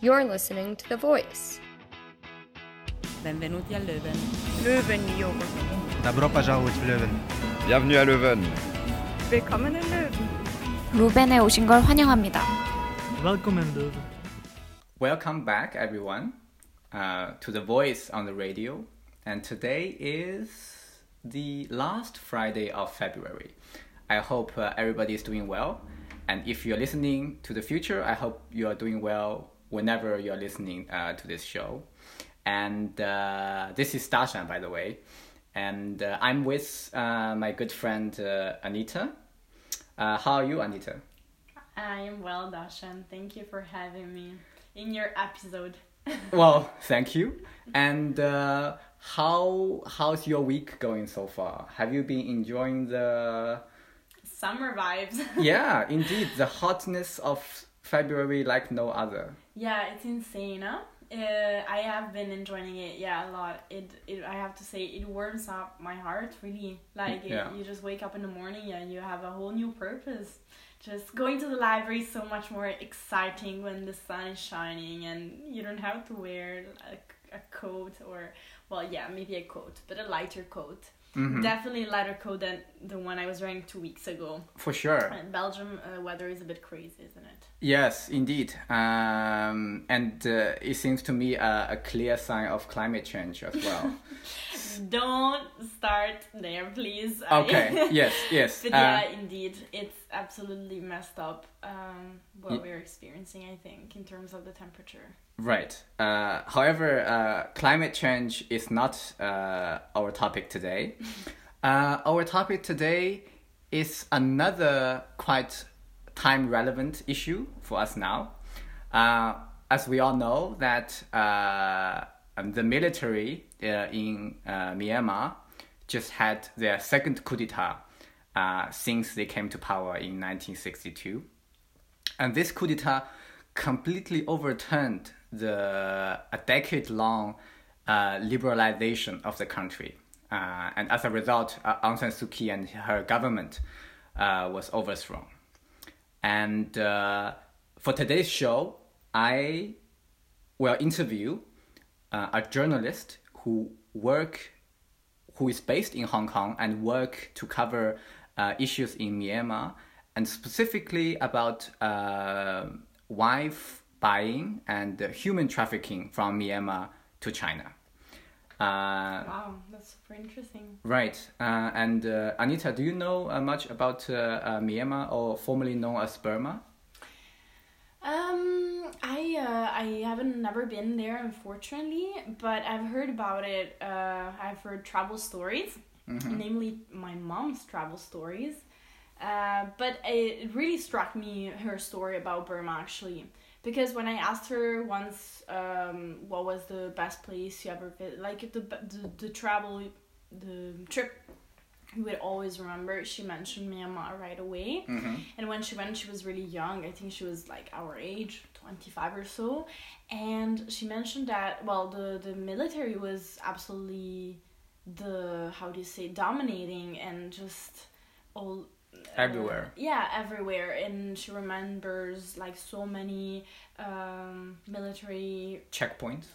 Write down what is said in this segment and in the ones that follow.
You're listening to The Voice. Benvenuti a Leuven. Löwenjungen. Добро пожаловать в Лeuven. Bienvenue à Leuven. Willkommen in Löwen. 루벤에 오신 걸 환영합니다. Welcome in Leuven. Welcome back, everyone, uh, to The Voice on the radio. And today is the last Friday of February. I hope uh, everybody is doing well. And if you're listening to the future, I hope you are doing well whenever you're listening uh, to this show. And uh, this is Dashan, by the way. And uh, I'm with uh, my good friend uh, Anita. Uh, how are you, Anita? I am well, Dashan. Thank you for having me in your episode. well, thank you. And uh, how how's your week going so far? Have you been enjoying the Summer vibes. yeah, indeed, the hotness of February like no other. Yeah, it's insane, huh? Uh, I have been enjoying it, yeah, a lot. It, it, I have to say, it warms up my heart, really. Like, it- Yeah. you just wake up in the morning and you have a whole new purpose. Just going to the library is so much more exciting when the sun is shining and you don't have to wear a, a coat or, well, yeah, maybe a coat, but a lighter coat. Mhm. Definitely lighter coat than the one I was wearing two weeks ago. For sure. And Belgium uh, weather is a bit crazy, isn't it? Yes, indeed. Um, and uh, it seems to me a, a clear sign of climate change as well. Don't start there, please. Okay, yes, yes. but uh, yeah, indeed, it's absolutely messed up um, what Ye- we're experiencing, I think, in terms of the temperature. Right. Uh, however, uh, climate change is not uh, our topic today. Uh, our topic today is another quite time relevant issue for us now. Uh, as we all know, that uh, um, the military uh, in uh, Myanmar just had their second coup d'état uh, since they came to power in 1962. And this coup d'etat completely overturned the a decade long uh, liberalization of the country. Uh, and as a result, uh, Aung San Suu Kyi and her government uh, was overthrown. And uh, for today's show, I will interview uh, a journalist who work who is based in Hong Kong and work to cover issues in Myanmar and specifically about wife buying and uh, human trafficking from Myanmar to China. Uh, Wow, that's super interesting. Right. Uh, and uh, Anita, do you know uh, much about uh, uh, Myanmar or formerly known as Burma? Um, I uh, I haven't never been there, unfortunately, but I've heard about it. Uh, I've heard travel stories, namely my mom's travel stories. Uh, but it really struck me her story about Burma actually, because when I asked her once, um, what was the best place you ever visited, like the the the travel, the trip you would always remember she mentioned Myanmar right away. And when she went, she was really young. I think she was like our age, 25 or so. And she mentioned that, well, the, the military was absolutely the, how do you say, dominating and just all. Uh, Everywhere. yeah, everywhere. And she remembers like so many um, military Checkpoints.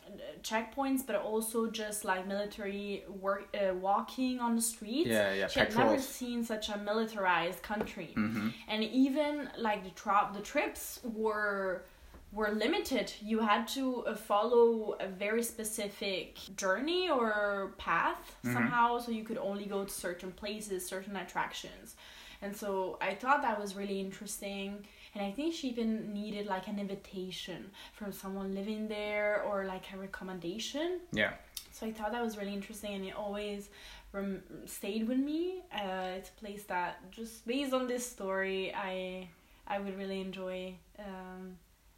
checkpoints, but also just like military work, uh, walking on the streets. Yeah, yeah, She had never seen such a militarized country, Mm-hmm. and even like the tra- the trips were were limited. You had to uh, follow a very specific journey or path Mm-hmm. somehow, so you could only go to certain places, certain attractions. And so I thought that was really interesting. And I think she even needed like an invitation from someone living there or like a recommendation. Yeah. So I thought that was really interesting and it always rem- stayed with me. Uh, it's a place that just based on this story, I I would really enjoy um,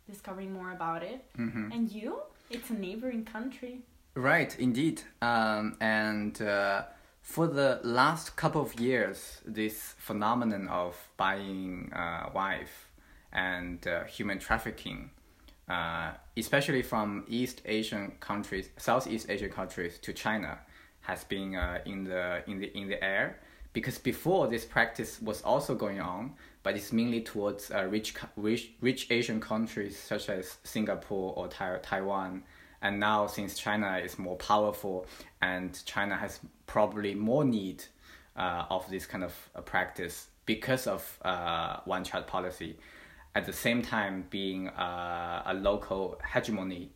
discovering more about it. Mm-hmm. And you? It's a neighboring country. Right, indeed. Um, and uh, for the last couple of years, this phenomenon of buying uh, wife and uh, human trafficking, uh, especially from East Asian countries, Southeast Asian countries to China, has been uh, in the in the in the air. Because before this practice was also going on, but but it's mainly towards uh, rich, rich, rich Asian countries such as Singapore or tai- Taiwan. And now, since China is more powerful and China has probably more need uh, of this kind of uh, practice because of uh, one child policy, at the same time being uh, a local hegemony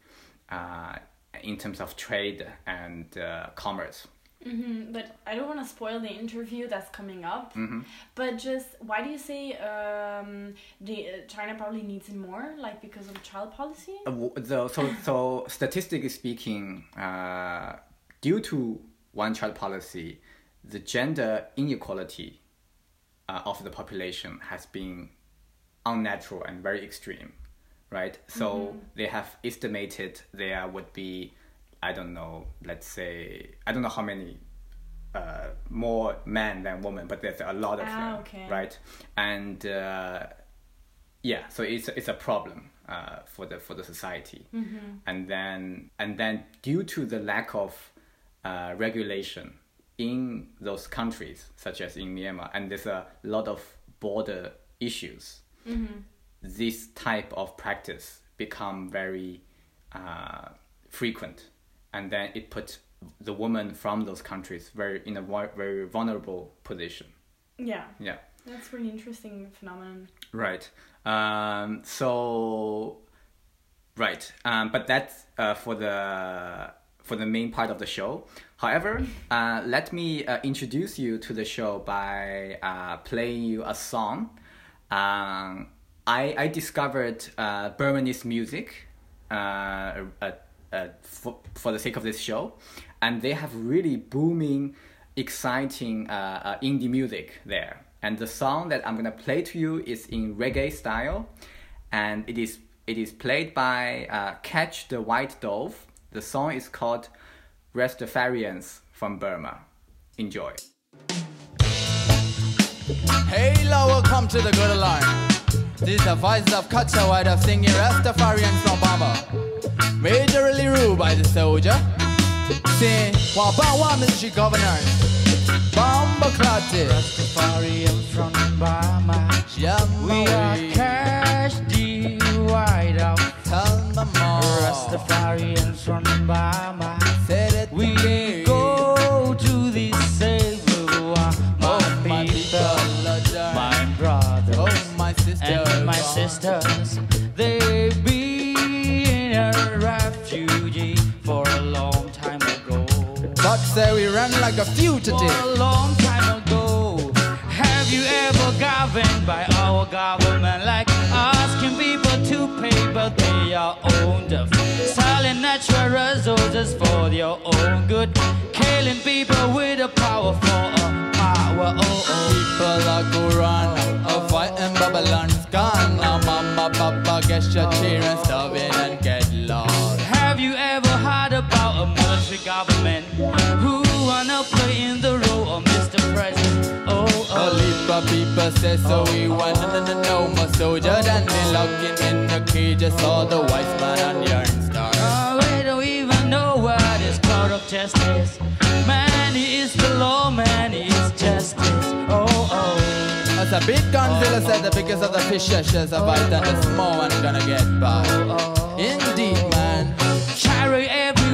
uh, in terms of trade and uh, commerce. Hmm But I don't want to spoil the interview that's coming up. Mm-hmm. But just why do you say um, the uh, China probably needs it more? Like because of child policy? Uh, w- the, so, so statistically speaking, uh, due to one child policy, the gender inequality uh, of the population has been unnatural and very extreme, right? So they have estimated there would be, I don't know, let's say, I don't know how many uh, more men than women, but there's a lot of Ah, them, okay. right? And uh, yeah, so it's it's a problem uh, for the for the society, and then and then due to the lack of uh, regulation in those countries, such as in Myanmar, and there's a lot of border issues. This type of practice become very uh, frequent, and then it puts the woman from those countries very in a very vulnerable position. Yeah, Yeah. that's really interesting phenomenon. Right. Um, so, right. Um, but that's uh, for the for the main part of the show. However, uh, let me uh, introduce you to the show by uh, playing you a song. Um, I I discovered uh, Burmese music uh, uh, uh, for, for the sake of this show, and they have really booming, exciting uh, uh, indie music there. And the song that I'm gonna play to you is in reggae style, and it is it is played by uh, Catch the White Dove. The song is called Rastafarians from Burma. Enjoy. Hey, now welcome to the good line. This is the voice of Kacha White of singing Rastafarian from Bama. Majorly ruled by the soldier. Sing, Wabawa military governors. Bamba Klati. Rastafarian from Burma. We are cash the white out. Tell me more. Rastafarians from Burma. Say we run like a For fugitive. a long time ago. Have you ever governed by our government like asking people to pay but they are own deaf? Selling natural resources for their own good. Killing people with a power for a power. Oh, oh. People that go run, a fight in Babylon's gone. Now mama, papa, get your children starving and military government who wanna play in the role of Mr. President? Oh, oh. of people say so we want to know more soldier than they locking in the cages all the wise man and yarn stars. Oh, we don't even know what is court of justice. Man is the law, man is justice. Oh, oh, As a big Godzilla said, the biggest of the fishes is a bite and the small one gonna get by. oh. oh. Indeed, man. Carry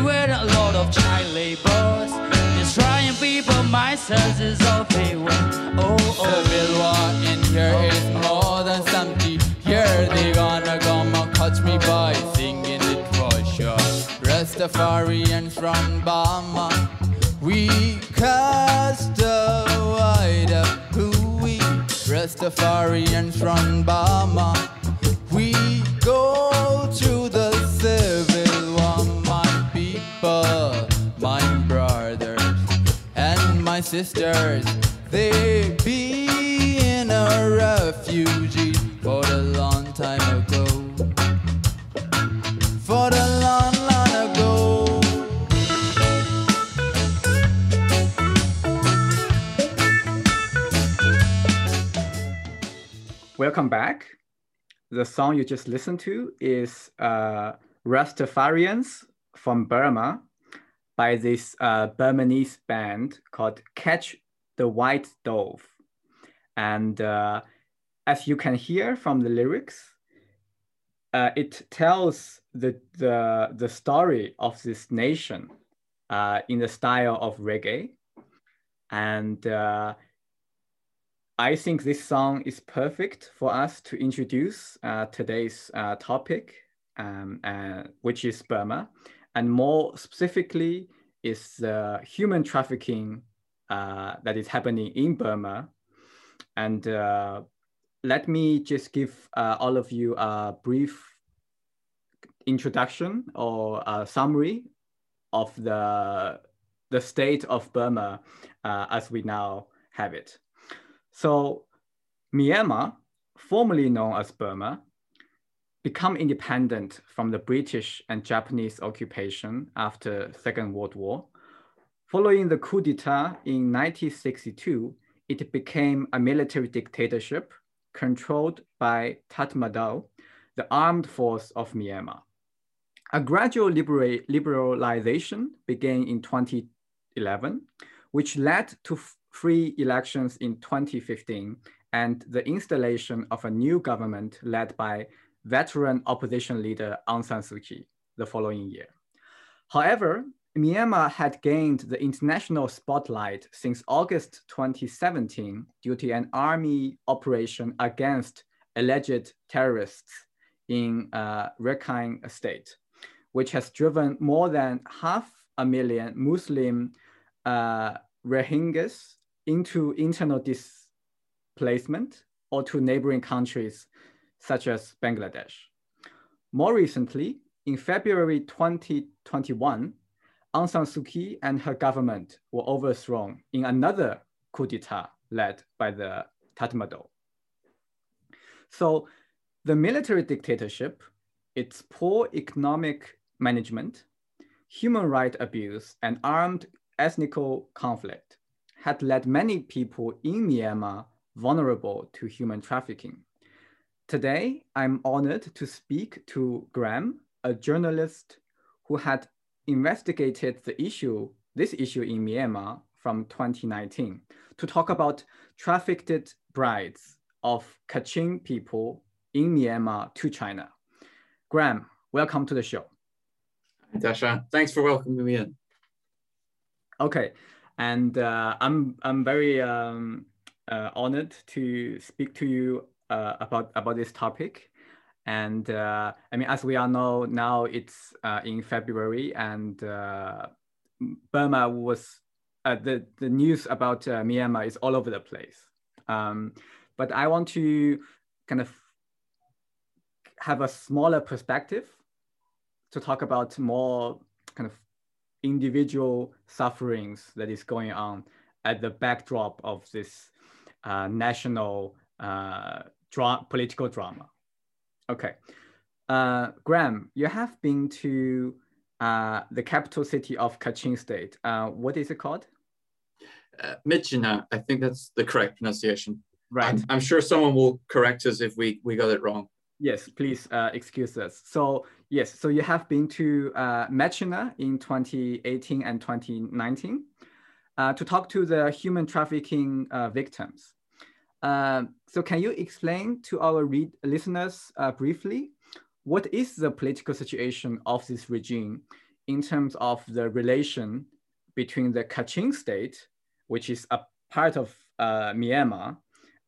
everywhere a lot of child labors. Destroying people, myself is all want. Oh, oh. Civil war in here is more than something. Here they gonna come and catch me by singing it for sure. Rastafarians from Burma, we cast white up who we. Rastafarians from Burma, we go through the civil my people, my brothers and my sisters. They been a refugee for a long time ago. For a long, long ago. Welcome back. The song you just listened to is uh, Rastafarians from Burma by this uh, Burmese band called Catch the White Dove. And uh, as you can hear from the lyrics, uh, it tells the, the, the story of this nation uh, in the style of reggae. And uh, I think this song is perfect for us to introduce uh, today's topic, um, which is Burma, and more specifically is the human trafficking that is happening in Burma. And let me just give uh, all of you a brief introduction or a summary of the, the state of Burma uh, as we now have it. So Myanmar, formerly known as Burma, become independent from the British and Japanese occupation after Second World War. Following the coup d'etat in 1962, it became a military dictatorship controlled by Tatmadaw, the armed force of Myanmar. A gradual libera liberalization began in 2011, which led to free elections in 2015 and the installation of a new government led by veteran opposition leader Aung San Suu Kyi the following year. However, Myanmar had gained the international spotlight since August 2017 due to an army operation against alleged terrorists in uh, Rakhine state, which has driven more than half a million Muslim uh, Rohingyas into internal displacement or to neighboring countries such as Bangladesh. More recently, in February 2021, Aung San Suu Kyi and her government were overthrown in another coup d'etat led by the Tatmadaw. So the military dictatorship, its poor economic management, human rights abuse, and armed ethnical conflict had led many people in Myanmar vulnerable to human trafficking. Today, I'm honored to speak to Graeme, a journalist who had investigated the issue, this issue in Myanmar from 2019 to talk about trafficked brides of Kachin people in Myanmar to China. Graeme, welcome to the show. Hi, Dasha. Thanks for welcoming me in. Okay, and uh, I'm I'm very um, uh, honored to speak to you uh, about about this topic. And uh, I mean, as we all know, now it's uh, in February, and uh, Burma was uh, the the news about uh, Myanmar is all over the place. Um, but I want to kind of have a smaller perspective to talk about more kind of individual sufferings that is going on at the backdrop of this uh, national dra political drama. Okay. Uh, Graeme, you have been to uh, the capital city of Kachin State. Uh, what is it called? Uh, Myitkyina, I think that's the correct pronunciation. Right. I'm, I'm, sure someone will correct us if we, we got it wrong. Yes, please uh, excuse us. So yes, so you have been to uh, Myitkyina in 2018 and 2019 uh, to talk to the human trafficking uh, victims. Um, so can you explain to our read listeners uh, briefly, what is the political situation of this regime in terms of the relation between the Kachin state, which is a part of uh, Myanmar,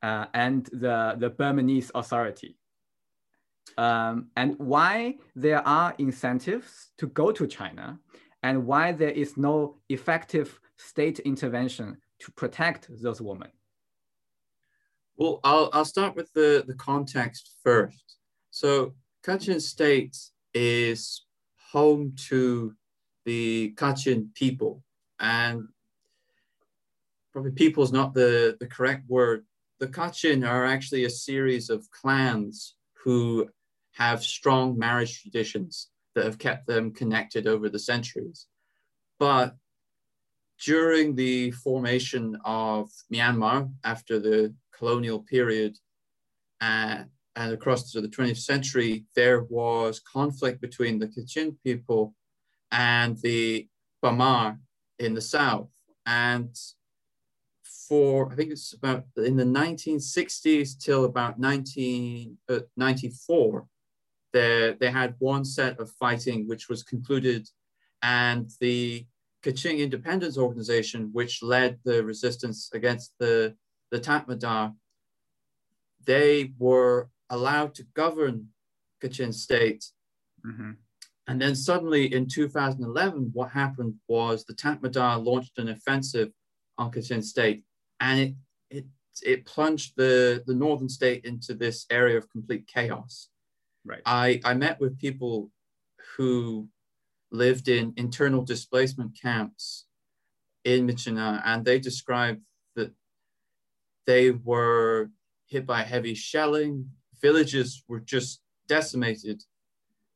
uh, and the, the Burmese authority? Um, and why there are incentives to go to China and why there is no effective state intervention to protect those women. Well, I'll, I'll start with the, the context first. So Kachin State is home to the Kachin people and probably people is not the, the correct word. The Kachin are actually a series of clans who have strong marriage traditions that have kept them connected over the centuries. But during the formation of Myanmar after the colonial period uh, and across the 20th century, there was conflict between the Kachin people and the Bamar in the south. And for I think it's about in the 1960s till about 1994. Uh, they they had one set of fighting which was concluded, and the Kachin Independence Organization, which led the resistance against the the Tatmadaw, they were allowed to govern Kachin state. Mm-hmm. And then suddenly in 2011, what happened was the Tatmadaw launched an offensive on Kachin state, and it, it, it plunged the, the northern state into this area of complete chaos. Right. I, I met with people who lived in internal displacement camps in Myitkyina, and they described they were hit by heavy shelling. Villages were just decimated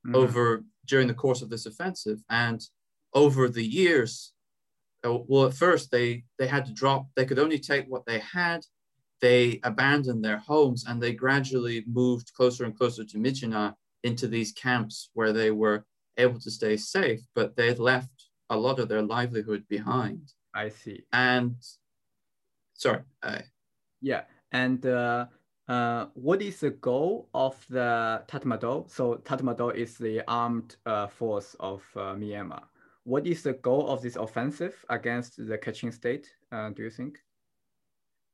mm-hmm. over during the course of this offensive, and over the years, uh, well, at first they they had to drop. They could only take what they had. They abandoned their homes, and they gradually moved closer and closer to Myitkyina into these camps where they were able to stay safe, but they had left a lot of their livelihood behind. I see. And sorry. I, yeah. And uh, uh, what is the goal of the Tatmadaw? So Tatmadaw is the armed uh, force of uh, Myanmar. What is the goal of this offensive against the Kachin state, uh, do you think?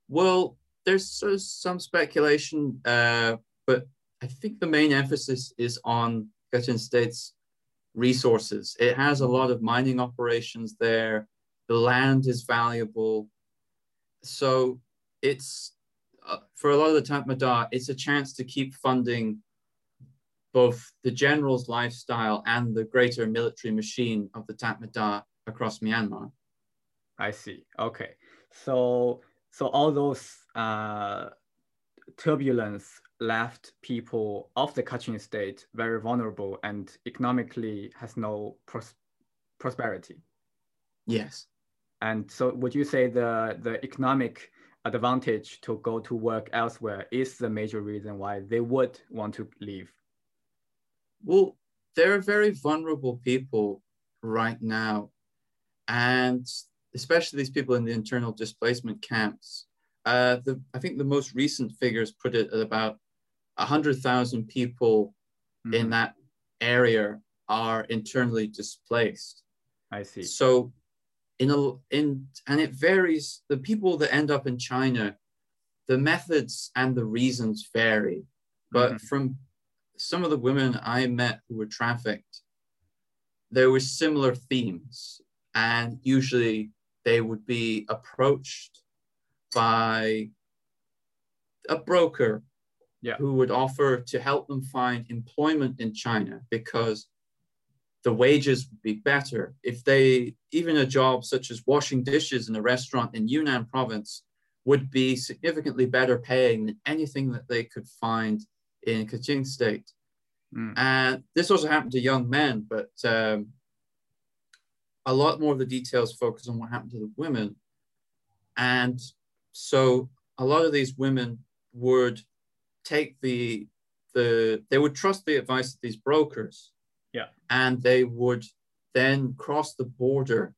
Well, there's some speculation, uh, but I think the main emphasis is on Kachin state's resources. It has a lot of mining operations there. The land is valuable. So it's uh, for a lot of the Tatmadaw, it's a chance to keep funding both the general's lifestyle and the greater military machine of the Tatmadaw across Myanmar. I see. Okay. So so all those uh, turbulence left people of the Kachin state very vulnerable and economically has no pros prosperity. Yes. And so would you say the, the economic advantage to go to work elsewhere is the major reason why they would want to leave? Well, they're very vulnerable people right now. And especially these people in the internal displacement camps. Uh, the, I think the most recent figures put it at about 100,000 people mm-hmm. in that area are internally displaced. I see. So in a in and it varies the people that end up in China the methods and the reasons vary but mm-hmm. from some of the women I met who were trafficked there were similar themes and usually they would be approached by a broker yeah. who would offer to help them find employment in China because the wages would be better if they even a job such as washing dishes in a restaurant in Yunnan province would be significantly better paying than anything that they could find in Kachin state. Mm. And this also happened to young men, but um, a lot more of the details focus on what happened to the women. And so a lot of these women would take the the they would trust the advice of these brokers yeah and they would then cross the border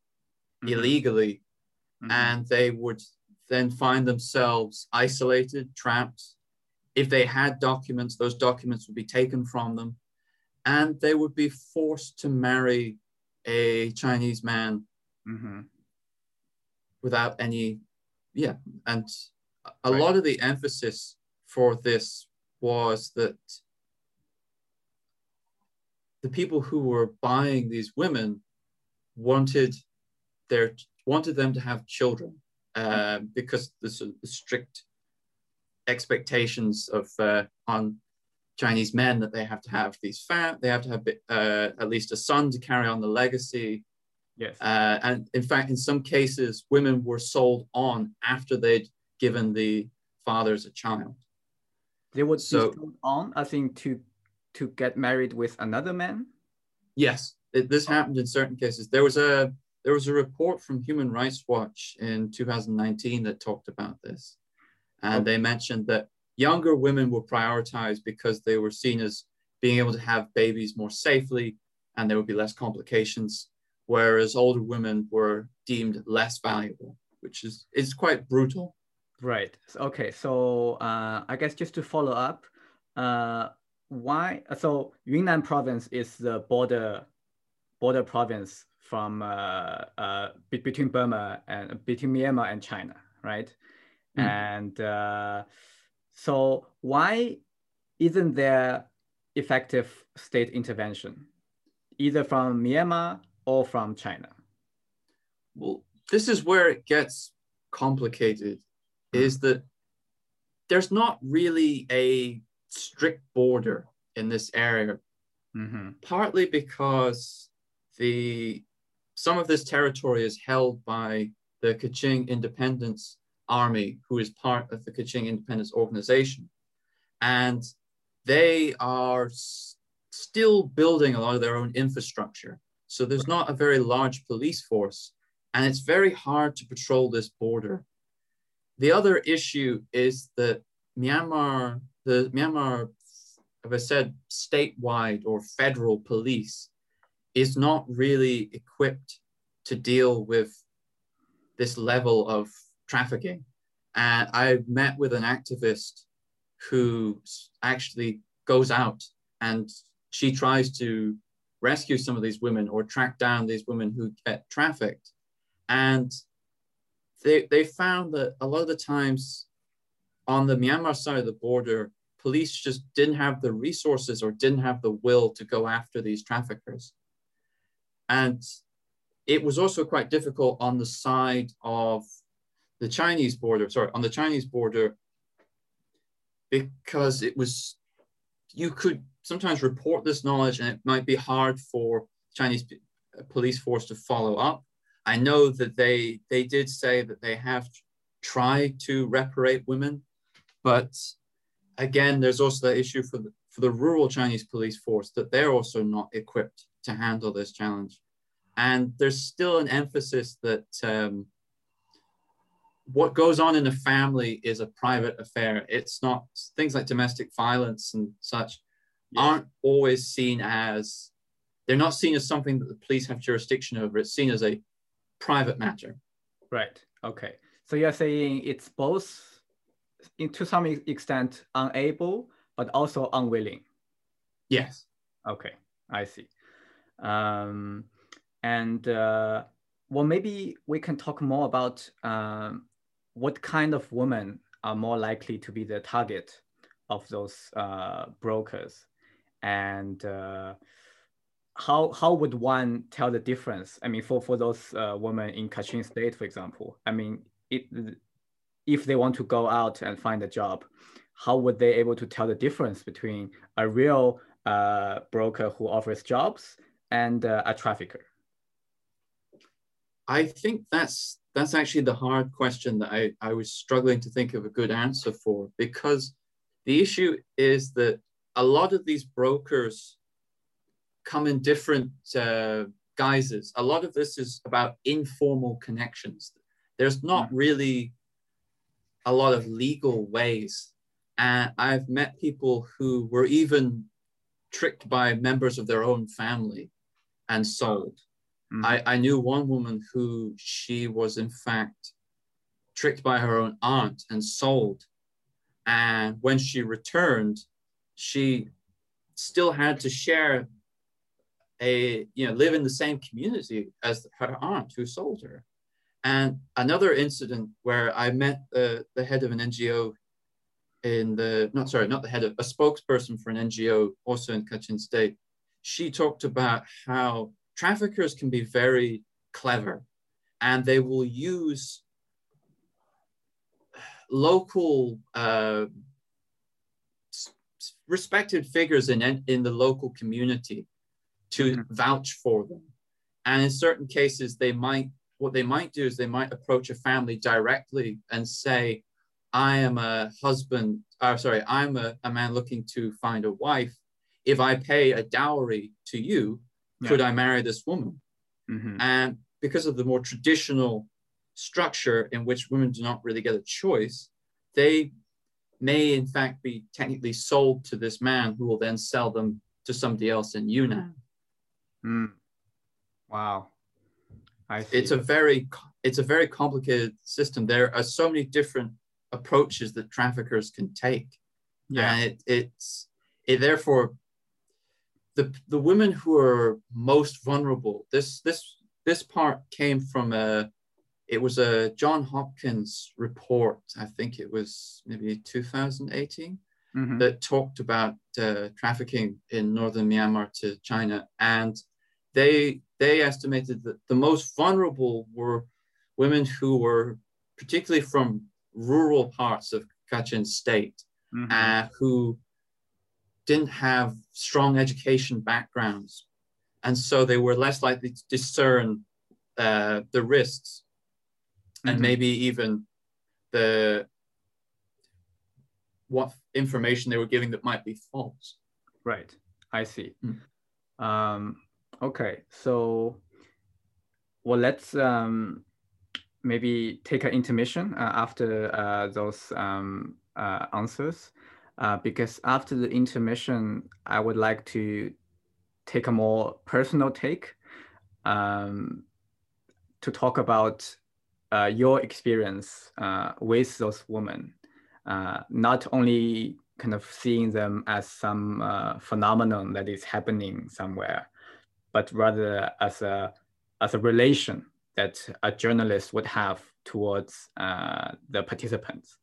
mm-hmm. illegally mm-hmm. and they would then find themselves isolated trapped if they had documents those documents would be taken from them and they would be forced to marry a chinese man mm-hmm. without any yeah and a right. lot of the emphasis for this was that the people who were buying these women wanted their wanted them to have children uh, because the, the strict expectations of uh, on Chinese men that they have to have these fat, they have to have uh, at least a son to carry on the legacy. Yes. Uh, and in fact, in some cases, women were sold on after they'd given the fathers a child. They would so, be sold on, I think, to to get married with another man? Yes, it, this happened in certain cases. There was a there was a report from Human Rights Watch in 2019 that talked about this, and okay. they mentioned that younger women were prioritized because they were seen as being able to have babies more safely, and there would be less complications, whereas older women were deemed less valuable, which is is quite brutal. Right. Okay. So uh, I guess just to follow up, uh, why? So Yunnan province is the border border province from uh, uh, be between Burma and between Myanmar and China, right? Mm. And uh, so why isn't there effective state intervention, either from Myanmar or from China? Well, this is where it gets complicated, is that there's not really a strict border in this area, mm-hmm. partly because the some of this territory is held by the Kachin Independence Army, who is part of the Kachin Independence Organization. And they are s- still building a lot of their own infrastructure. So there's not a very large police force, and it's very hard to patrol this border. The other issue is that Myanmar, the Myanmar, as I said, statewide or federal police is not really equipped to deal with this level of trafficking. And I met with an activist who actually goes out and she tries to rescue some of these women or track down these women who get trafficked. And they, they found that a lot of the times on the Myanmar side of the border, police just didn't have the resources or didn't have the will to go after these traffickers. And it was also quite difficult on the side of the Chinese border, sorry, on the Chinese border, because it was, you could sometimes report this knowledge and it might be hard for Chinese police force to follow up. I know that they they did say that they have tried to reparate women, but again, there's also the issue for the, for the rural Chinese police force that they're also not equipped to handle this challenge. And there's still an emphasis that um, what goes on in a family is a private affair. It's not things like domestic violence and such aren't always seen as they're not seen as something that the police have jurisdiction over. It's seen as a private matter. Right. Okay. So you're saying it's both, in, to some extent, unable but also unwilling. Yes. Okay. I see. Um, and uh, well, maybe we can talk more about um, what kind of women are more likely to be the target of those uh, brokers, and uh, how how would one tell the difference? I mean, for for those uh, women in Kachin State, for example, I mean, it, if they want to go out and find a job, how would they able to tell the difference between a real uh, broker who offers jobs and uh, a trafficker? I think that's that's actually the hard question that I, I was struggling to think of a good answer for because the issue is that a lot of these brokers come in different uh, guises. A lot of this is about informal connections. There's not mm. really a lot of legal ways. And I've met people who were even tricked by members of their own family and sold. Mm-hmm. I, I knew one woman who she was in fact tricked by her own aunt and sold. And when she returned, she still had to share a, you know, live in the same community as her aunt who sold her. And another incident where I met the, the head of an NGO in the, not sorry, not the head of, a spokesperson for an NGO also in Kachin State. She talked about how traffickers can be very clever and they will use local uh, respected figures in, in the local community to mm-hmm. vouch for them. And in certain cases, they might, what they might do is they might approach a family directly and say, I am a husband, or uh, sorry, I'm a, a man looking to find a wife. If I pay a dowry to you, yeah. could I marry this woman? Mm-hmm. And because of the more traditional structure in which women do not really get a choice, they may in fact be technically sold to this man who will then sell them to somebody else in Yunnan. Mm. Wow. It's a very it's a very complicated system. There are so many different approaches that traffickers can take. Yeah. And it, it's it therefore the the women who are most vulnerable. This this this part came from a it was a John Hopkins report. I think it was maybe 2018 Mhm. that talked about uh, trafficking in northern Myanmar to China, and they they estimated that the most vulnerable were women who were particularly from rural parts of Kachin state, Mhm. uh, who didn't have strong education backgrounds, and so they were less likely to discern uh, the risks, and Mhm. maybe even the what information they were giving that might be false. Right. I see. Mm. Um, okay. So, well, let's um, maybe take an intermission uh, after uh, those um, uh, answers, uh, because after the intermission, I would like to take a more personal take um, to talk about uh, your experience uh, with those women not only kind of seeing them as some phenomenon that is happening somewhere, but rather as a as a relation that a journalist would have towards uh, the participants.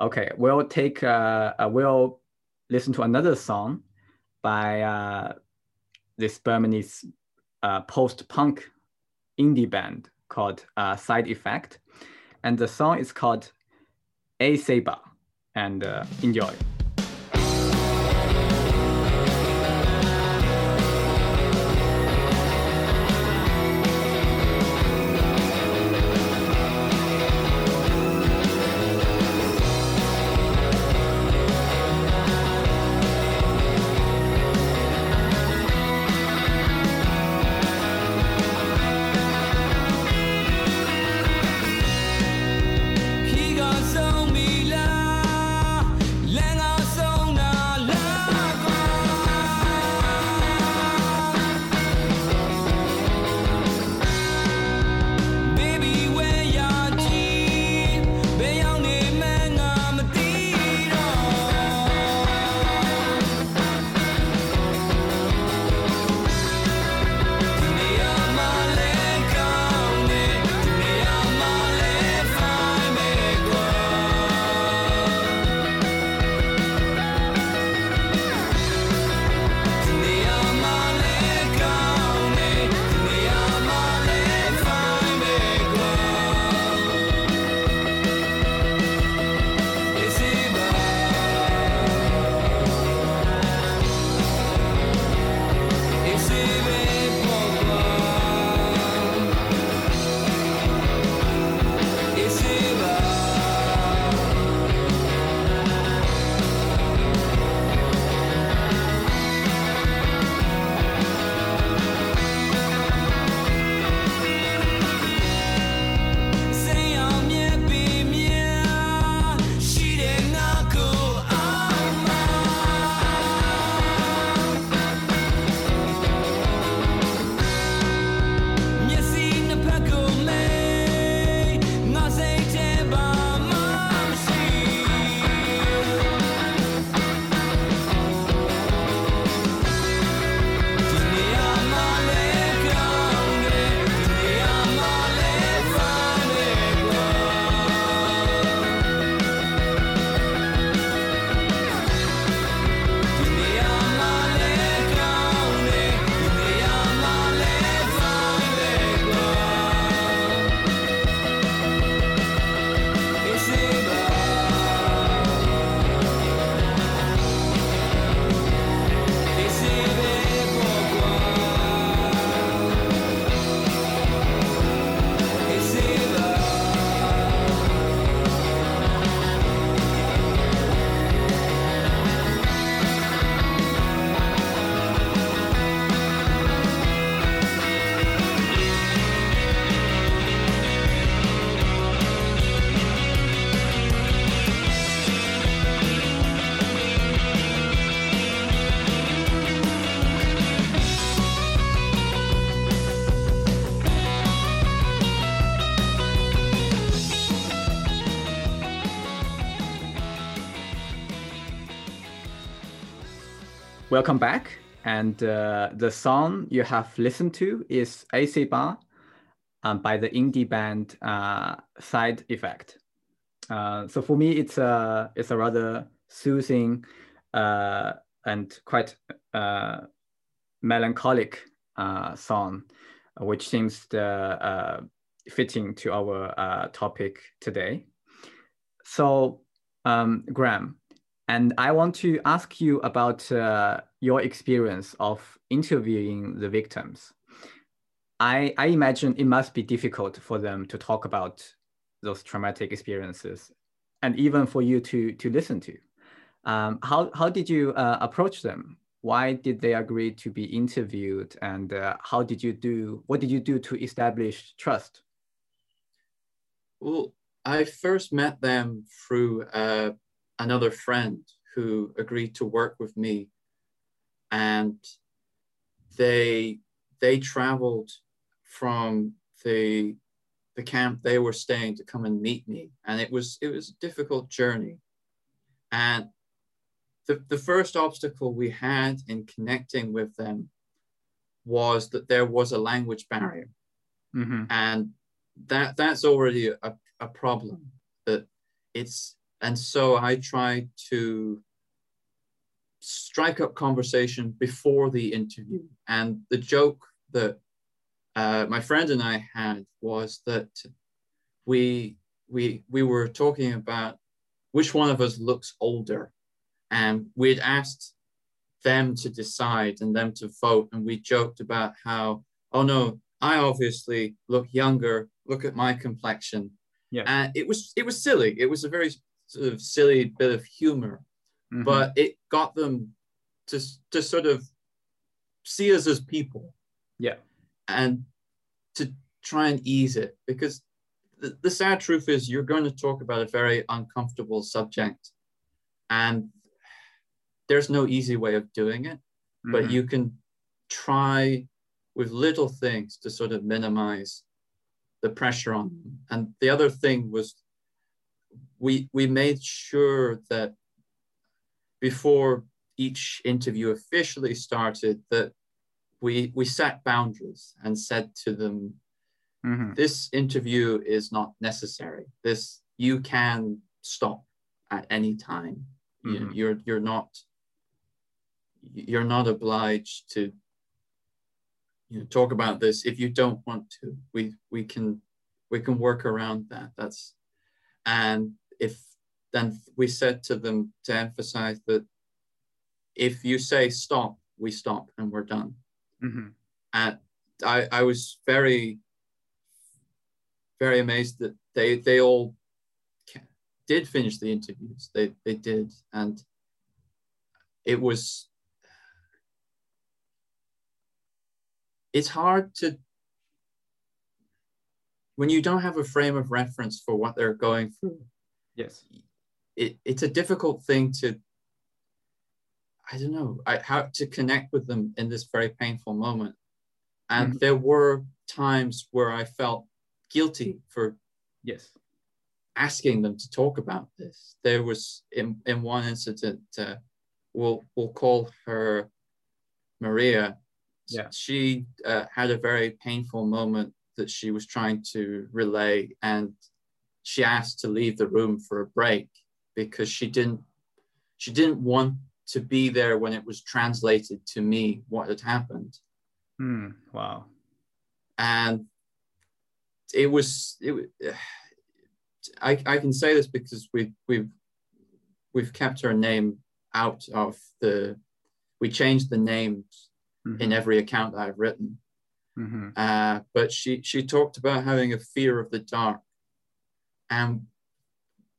Okay, we'll take uh, uh, we'll listen to another song by uh, this Burmese uh, post-punk indie band called uh, Side Effect, and the song is called A Seba, and enjoy. Welcome back. And uh, the song you have listened to is AC Bar um, by the indie band uh, Side Effect. Uh, so for me, it's a it's a rather soothing uh, and quite uh, melancholic uh, song, which seems the, fitting to our topic today. So, um, Graeme, and I want to ask you about your experience of interviewing the victims. I, I imagine it must be difficult for them to talk about those traumatic experiences and even for you to, to listen to. Um, how, how did you uh, approach them? Why did they agree to be interviewed? And uh, how did you do, what did you do to establish trust? Well, I first met them through uh, another friend who agreed to work with me. And they they traveled from the the camp they were staying to come and meet me. And it was it was a difficult journey. And the, the first obstacle we had in connecting with them was that there was a language barrier. Mm-hmm. and that that's already a, a problem that it's and so i tried to strike up conversation before the interview. And the joke that uh, my friend and I had was that we we we were talking about which one of us looks older, and we'd asked them to decide and them to vote, and we joked about how oh no, I obviously look younger. Look at my complexion. Yeah, and it was it was silly. It was a very sort of silly bit of humor Mm-hmm. but it got them to to sort of see us as people yeah and to try and ease it because the, the sad truth is you're going to talk about a very uncomfortable subject and there's no easy way of doing it mm-hmm. but you can try with little things to sort of minimize the pressure on them and the other thing was we we made sure that before each interview officially started that we we set boundaries and said to them mm-hmm. this interview is not necessary this you can stop at any time mm-hmm. you, you're you're not you're not obliged to you know talk about this if you don't want to we we can we can work around that that's and if then we said to them to emphasize that if you say stop, we stop and we're done. Mm-hmm. And I, I was very, very amazed that they they all did finish the interviews. They they did, and it was. It's hard to when you don't have a frame of reference for what they're going through. Yes. it, it's a difficult thing to i don't know I, how to connect with them in this very painful moment. And Mm-hmm. there were times where i felt guilty for yes. asking them to talk about this. There was in, in one incident uh, we'll we'll call her maria. Yeah. She uh, had a very painful moment that she was trying to relay and she asked to leave the room for a break because she didn't she didn't want to be there when it was translated to me what had happened. Mm, wow. And it was it I, I can say this because we we've we've kept her name out of the we changed the names mm-hmm. in every account that I've written. Mm-hmm. Uh, but she she talked about having a fear of the dark. And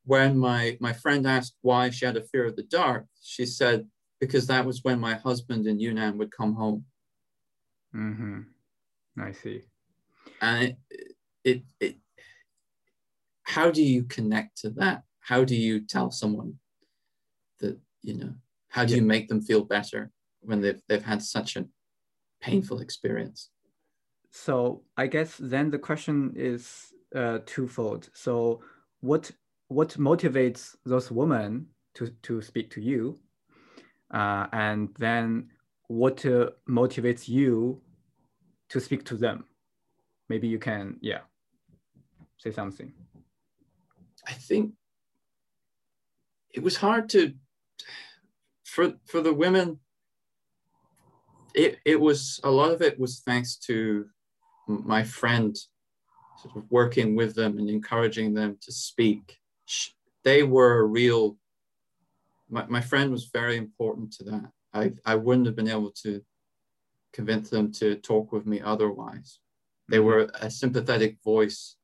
when my my friend asked why she had a fear of the dark, she said because that was when my husband in Yunnan would come home. Mm-hmm. I see. And it, it it how do you connect to that? How do you tell someone that you know? How do yeah. you make them feel better when they've they've had such a painful experience? So I guess then the question is uh, twofold. So what what motivates those women to, to speak to you? uh, and then what uh, motivates you to speak to them? Maybe you can, yeah, say something. I think it was hard to for for the women. It it was a lot of it was thanks to my friend, sort of working with them and encouraging them to speak. They were a real. My, my friend was very important to that. I, I wouldn't have been able to convince them to talk with me otherwise. They mm-hmm. were a sympathetic voice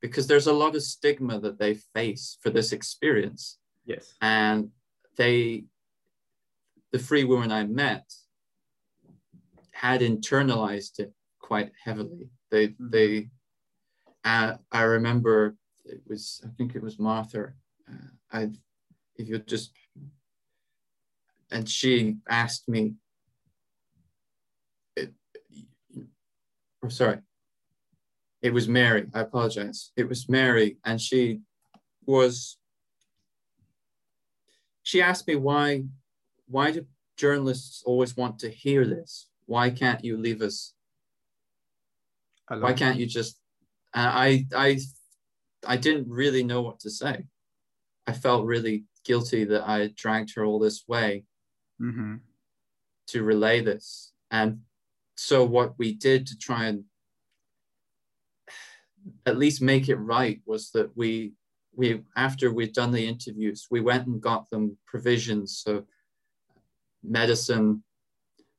because there's a lot of stigma that they face for this experience. Yes. And they, the three women I met, had internalized it quite heavily. They, mm-hmm. they, uh, I remember it was, I think it was Martha. Uh, I, if you just and she asked me, it, or sorry, it was Mary. I apologize. It was Mary, and she was. She asked me why, why do journalists always want to hear this? Why can't you leave us? Why can't you just? I I I didn't really know what to say. I felt really guilty that I dragged her all this way mm-hmm. to relay this. And so, what we did to try and at least make it right was that we we after we'd done the interviews we went and got them provisions so medicine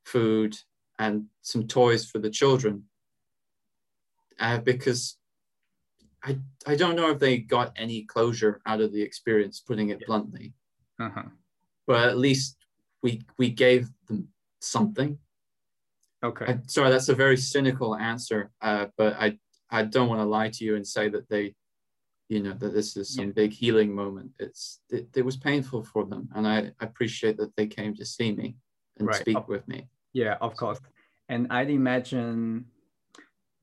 food and some toys for the children uh, because I, I don't know if they got any closure out of the experience putting it yeah. bluntly uh-huh. but at least we we gave them something. Okay. I, sorry, that's a very cynical answer, uh, but I I don't want to lie to you and say that they, you know, that this is some yeah. big healing moment. It's it, it, was painful for them, and I appreciate that they came to see me and right. speak with me. Yeah, of course. And I'd imagine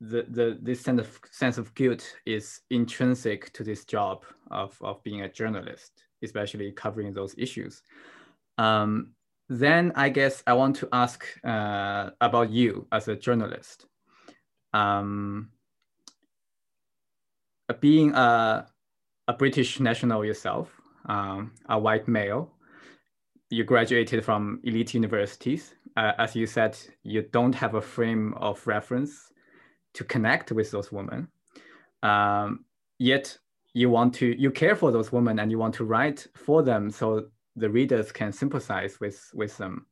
the, the this sense of sense of guilt is intrinsic to this job of, of being a journalist, especially covering those issues. Um, then I guess I want to ask uh, about you as a journalist. Um, being a, a British national yourself, um, a white male, you graduated from elite universities. Uh, as you said, you don't have a frame of reference to connect with those women. Um, yet you want to, you care for those women and you want to write for them so the readers can sympathize with with them.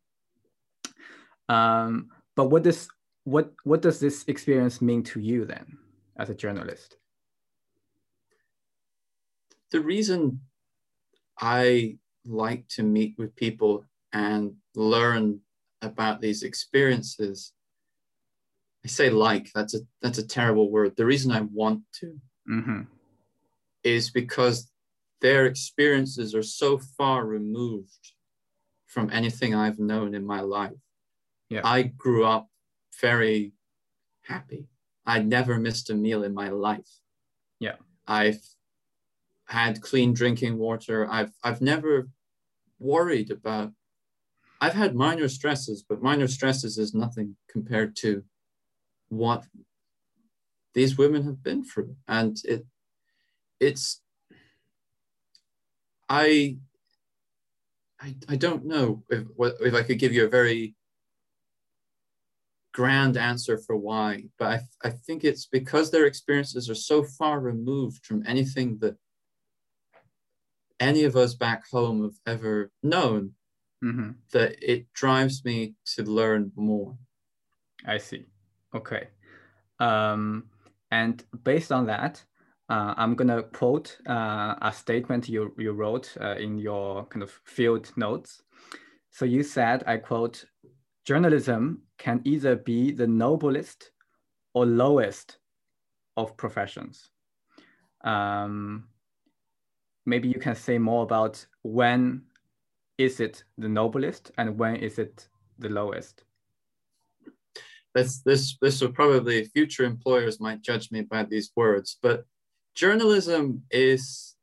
Um, but what does what what does this experience mean to you then, as a journalist? The reason I like to meet with people and learn about these experiences I say like that's a that's a terrible word. The reason I want to mm-hmm. is because their experiences are so far removed from anything I've known in my life. Yeah. I grew up very happy. I never missed a meal in my life. Yeah. I've had clean drinking water. I've I've never worried about I've had minor stresses, but minor stresses is nothing compared to what these women have been through. And it it's I, I, I don't know if, if I could give you a very grand answer for why, but I, I think it's because their experiences are so far removed from anything that any of us back home have ever known mm-hmm. that it drives me to learn more. I see. Okay. Um, and based on that, uh, I'm gonna quote uh, a statement you, you wrote uh, in your kind of field notes. So you said, I quote, journalism can either be the noblest or lowest of professions. Um, maybe you can say more about when is it the noblest and when is it the lowest? This, this, this will probably, future employers might judge me by these words, but journalism is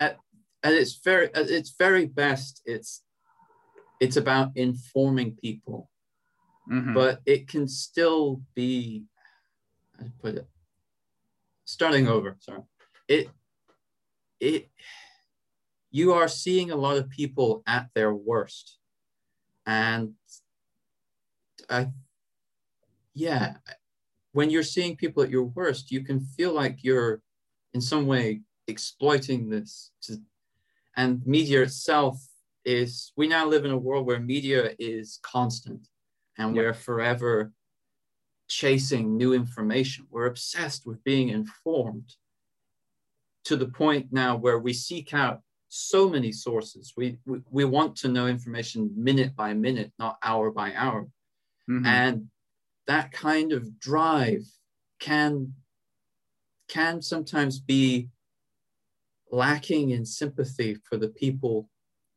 at, at its very at its very best, it's it's about informing people, Mhm. but it can still be. To put it? Starting over. Sorry. It it you are seeing a lot of people at their worst, and I yeah when you're seeing people at your worst, you can feel like you're in some way exploiting this. To, and media itself is, we now live in a world where media is constant and we're forever chasing new information. We're obsessed with being informed to the point now where we seek out so many sources. We, we, we want to know information minute by minute, not hour by hour. Mhm. And that kind of drive can can sometimes be lacking in sympathy for the people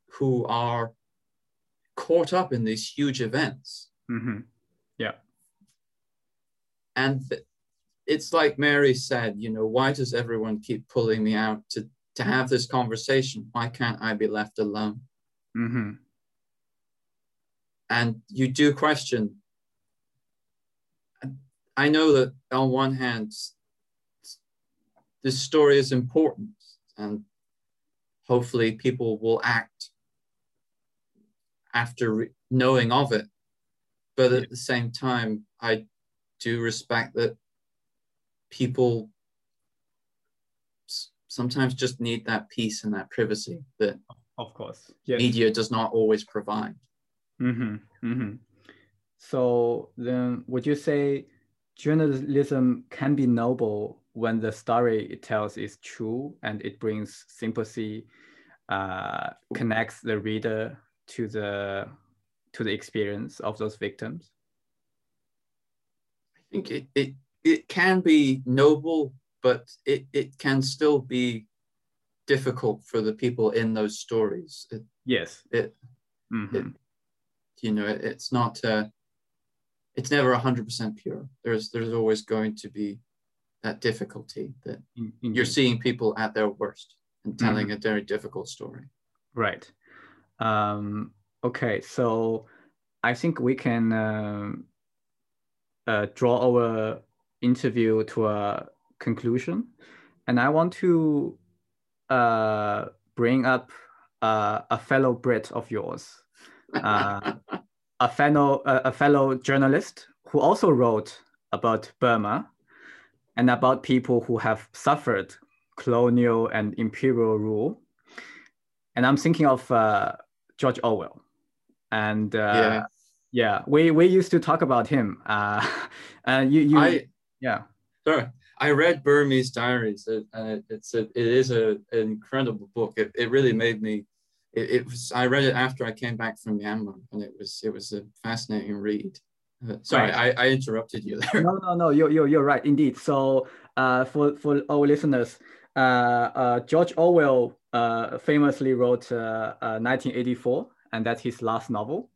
who are caught up in these huge events Mhm. Yeah. and th- it's like mary said you know why does everyone keep pulling me out to to have this conversation why can't i be left alone? Mhm. and you do question. I know that on one hand this story is important and hopefully people will act after re- knowing of it. But at the same time i do respect that people sometimes just need that peace and that privacy that Of course. Yes. media does not always provide Mm-hmm. Mm-hmm. So then, would you say journalism can be noble when the story it tells is true and it brings sympathy, uh, connects the reader to the to the experience of those victims? I think it, it, it can be noble, but it, it can still be difficult for the people in those stories. It, Yes. it, Mhm. it you know, it, it's not, uh, it's never 100% pure. There's, there's always going to be that difficulty that In- you're seeing people at their worst and telling a very difficult story. Right. Um, okay, so I think we can um, uh, draw our interview to a conclusion. And I want to uh, bring up uh, a fellow Brit of yours, uh, a, fellow, uh, a fellow journalist who also wrote about Burma and about people who have suffered colonial and imperial rule and I'm thinking of uh, George Orwell, and uh, Yeah. yeah, we we used to talk about him. Uh, and you you I, yeah Sorry, I read Burmese Diaries, and it, it's a, it is a, an incredible book. It, it really made me. It, it was. I read it after I came back from Myanmar, and it was it was a fascinating read. Uh, sorry, Right. I, I interrupted you there. no no no you're you're, you're right indeed. So uh, for for our listeners, uh, uh, George Orwell uh, famously wrote uh, uh, 1984, and that's his last novel.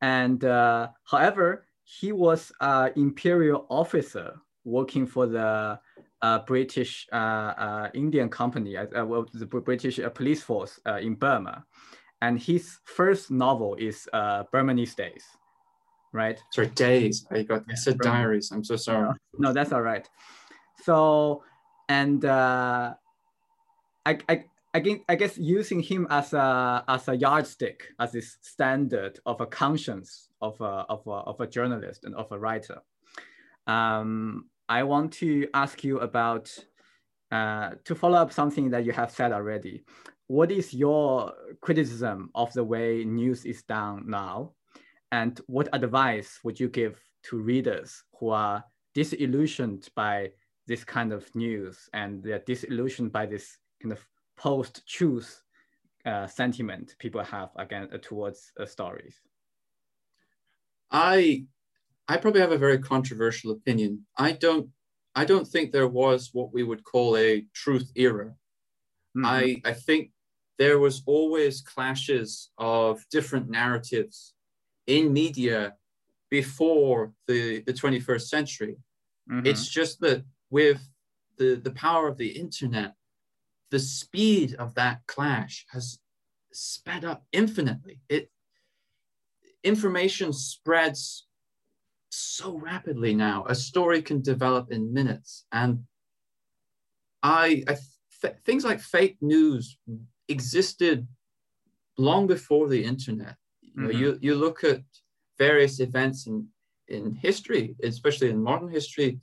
And uh, however, he was an imperial officer working for the uh, British uh, uh, Indian company, uh, well, the British uh, police force uh, in Burma. And his first novel is uh, Burmese Days, right? Sorry, days. I got. I said Burma. diaries. I'm so sorry. No, that's all right. So, and uh, I, I, I guess, I guess using him as a as a yardstick, as this standard of a conscience of a of a, of a journalist and of a writer. Um, I want to ask you about uh, to follow up something that you have said already. What is your criticism of the way news is done now, and what advice would you give to readers who are disillusioned by this kind of news and they're disillusioned by this kind of post-truth uh, sentiment people have again uh, towards uh, stories? I I probably have a very controversial opinion. I don't I don't think there was what we would call a truth era. I I think there was always clashes of different narratives in media before the, the 21st century. Mhm. It's just that with the, the power of the internet, the speed of that clash has sped up infinitely. It information spreads so rapidly now. A story can develop in minutes, and I, I th- things like fake news existed long before the internet. You, know, Mhm. you you look at various events in in history, especially in modern history.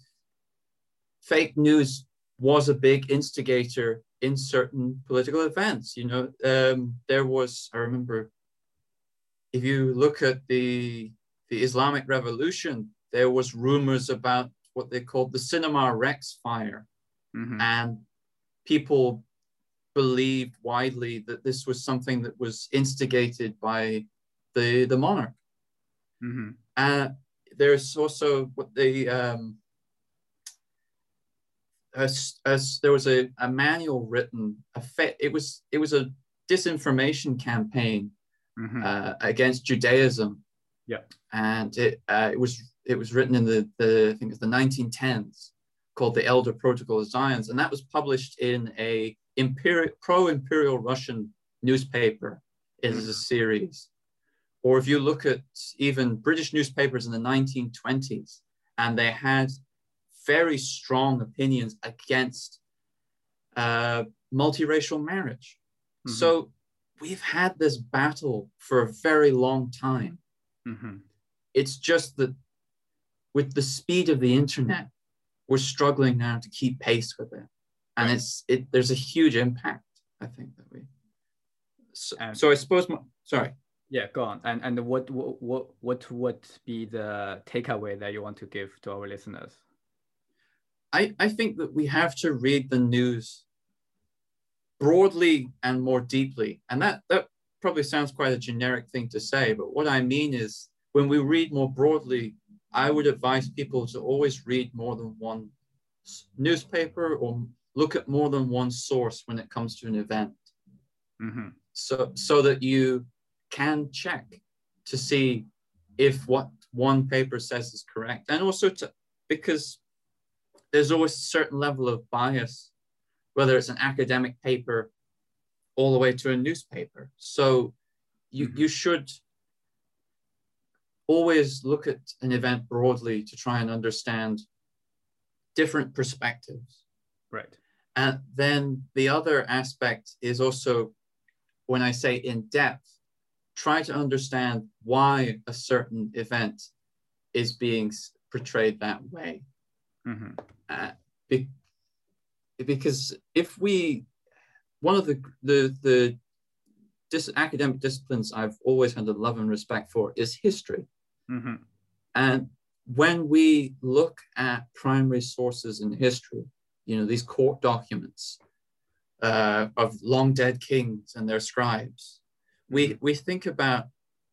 Fake news was a big instigator in certain political events. You know, um, there was I remember. If you look at the the Islamic Revolution, there was rumors about what they called the Cinema Rex fire, Mhm. and people believed widely that this was something that was instigated by the the monarch. Mhm. Uh, there's also what they um, as, as there was a, a manual written. A fa- it was it was a disinformation campaign Mhm. uh, against Judaism, Yeah. and it uh, it was it was written in the the I think it's the 1910s called the Elder Protocol of Zions, and that was published in a imperial pro imperial Russian newspaper as a series. Or if you look at even British newspapers in the 1920s, and they had very strong opinions against uh, multiracial marriage. So we've had this battle for a very long time. Mhm. It's just that with the speed of the internet, we're struggling now to keep pace with it. And it's it there's a huge impact, I think, that we so, so I suppose my, sorry. Yeah, go on. And and what what what what would be the takeaway that you want to give to our listeners? I, I think that we have to read the news broadly and more deeply. And that, that probably sounds quite a generic thing to say, but what I mean is when we read more broadly, I would advise people to always read more than one newspaper or look at more than one source when it comes to an event. Mhm. So, so that you can check to see if what one paper says is correct. And also to, because there's always a certain level of bias, whether it's an academic paper all the way to a newspaper. So you, you should always look at an event broadly to try and understand different perspectives. Right. And then the other aspect is also when I say in depth, try to understand why a certain event is being portrayed that way. Mhm. Uh, be- because if we, one of the the the dis- academic disciplines I've always had a love and respect for is history. Mhm. And when we look at primary sources in history, you know, these court documents uh, of long dead kings and their scribes, we, we think about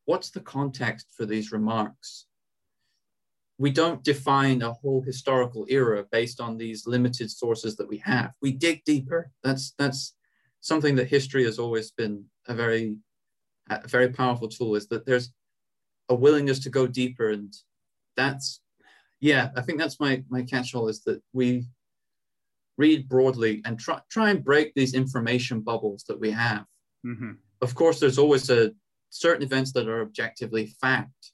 what's the context for these remarks. We don't define a whole historical era based on these limited sources that we have. We dig deeper. That's that's something that history has always been a very a very powerful tool. Is that there's a willingness to go deeper and that's yeah i think that's my my catch-all is that we read broadly and try try and break these information bubbles that we have Mhm. of course there's always a certain events that are objectively fact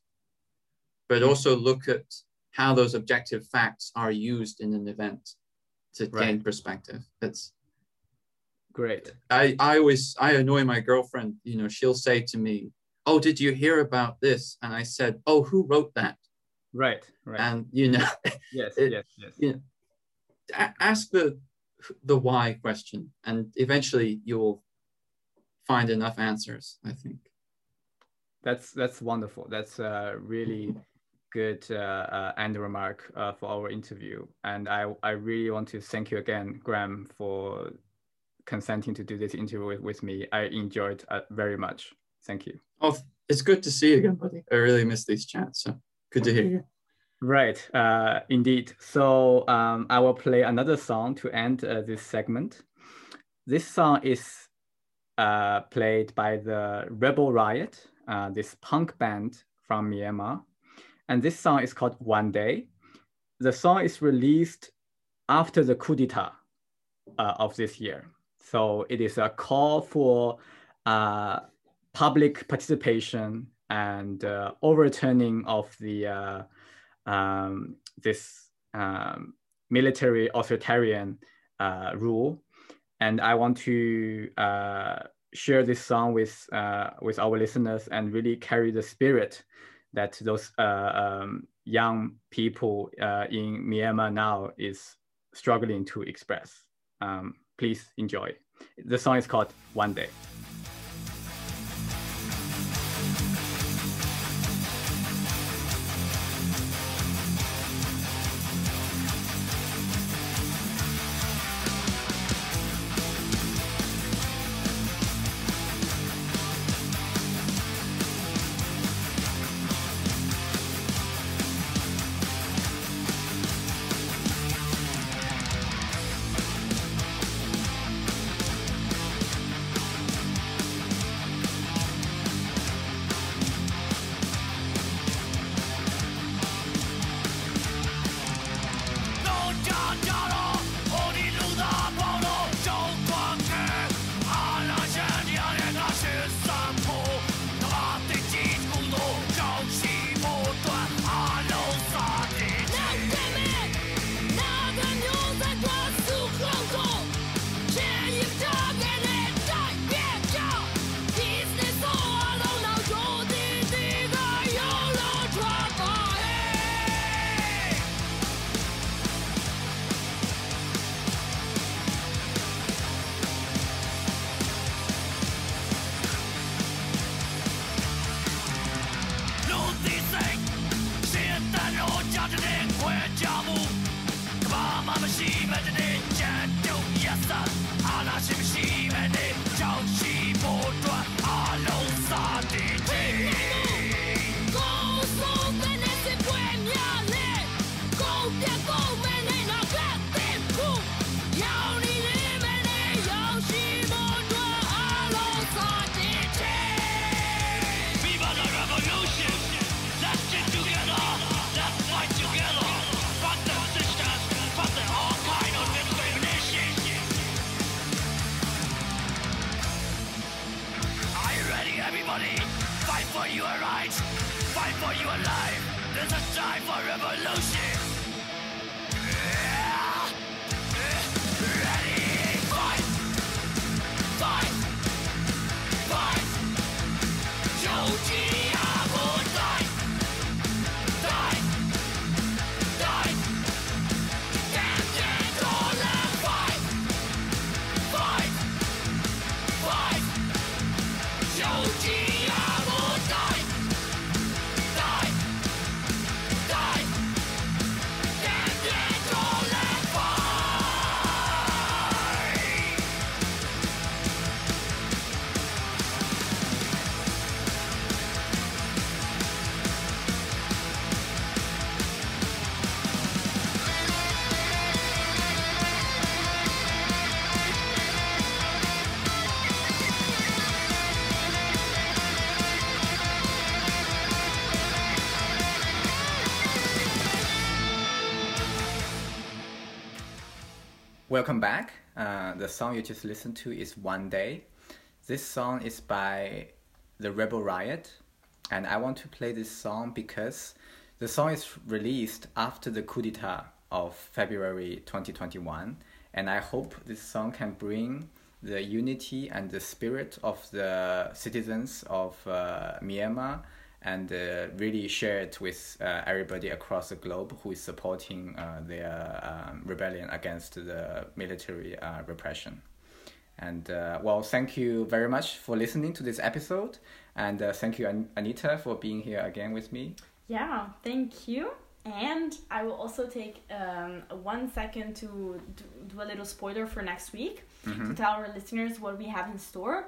but also look at how those objective facts are used in an event to gain perspective it's Great. I, I always I annoy my girlfriend. You know, she'll say to me, "Oh, did you hear about this?" And I said, "Oh, who wrote that?" Right. Right. And you know, yes. it- yes. Yes. you know, ask the the why question, and eventually you'll find enough answers. I think. That's that's wonderful. That's a really good uh, uh, end remark uh, for our interview. And I, I really want to thank you again, Graeme, for consenting to do this interview with, with me. I enjoyed uh, very much. Thank you. Oh, it's good to see you again, buddy. I really miss these chats. So good to hear you. Right, uh, indeed. So um, I will play another song to end uh, this segment. This song is uh, played by the Rebel Riot, uh, this punk band from Myanmar. And this song is called One Day. The song is released after the coup d'etat uh, of this year. So it is a call for uh, public participation and uh, overturning of the uh, um, this um, military authoritarian uh, rule. And I want to uh, share this song with uh, with our listeners and really carry the spirit that those um, young people in Myanmar now is struggling to express. Um, please enjoy. The song is called One Day. Welcome back. Uh, the song you just listened to is One Day. This song is by the Rebel Riot, and I want to play this song because the song is released after the coup d'etat of February 2021, and I hope this song can bring the unity and the spirit of the citizens of uh, Myanmar and uh, really share it with uh, everybody across the globe who is supporting uh, their um, rebellion against the military uh, repression. And uh, well, thank you very much for listening to this episode, and uh, thank you, An- Anita, for being here again with me. Yeah, thank you. And I will also take um, one second to do a little spoiler for next week Mhm. to tell our listeners what we have in store.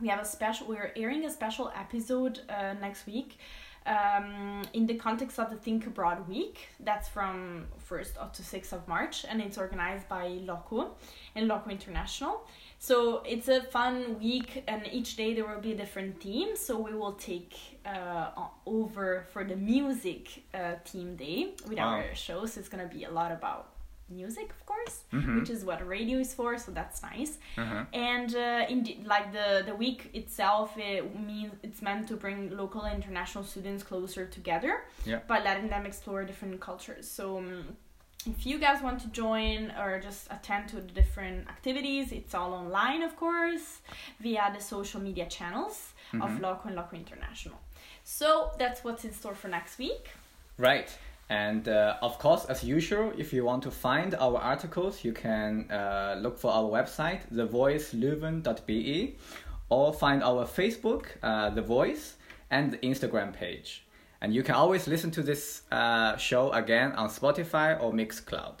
We have a special. We're airing a special episode uh, next week um, in the context of the Think Abroad Week. That's from first up to sixth of March, and it's organized by LOKO and LOKO International. So it's a fun week, and each day there will be a different theme. So we will take uh, over for the music uh, theme day with Wow. our shows. It's gonna be a lot about music, of course, Mhm. which is what radio is for. So that's nice. Uh-huh. And uh, in like the the week itself, it means it's meant to bring local and international students closer together Yeah. by letting them explore different cultures. So. Um, if you guys want to join or just attend to the different activities, it's all online, of course, via the social media channels of Mhm. LOKO and LOKO International. So that's what's in store for next week. Right. And uh, of course, as usual, if you want to find our articles, you can uh, look for our website, thevoiceleuven.be, or find our Facebook, uh, The Voice, and the Instagram page. And you can always listen to this uh, show again on Spotify or Mixcloud.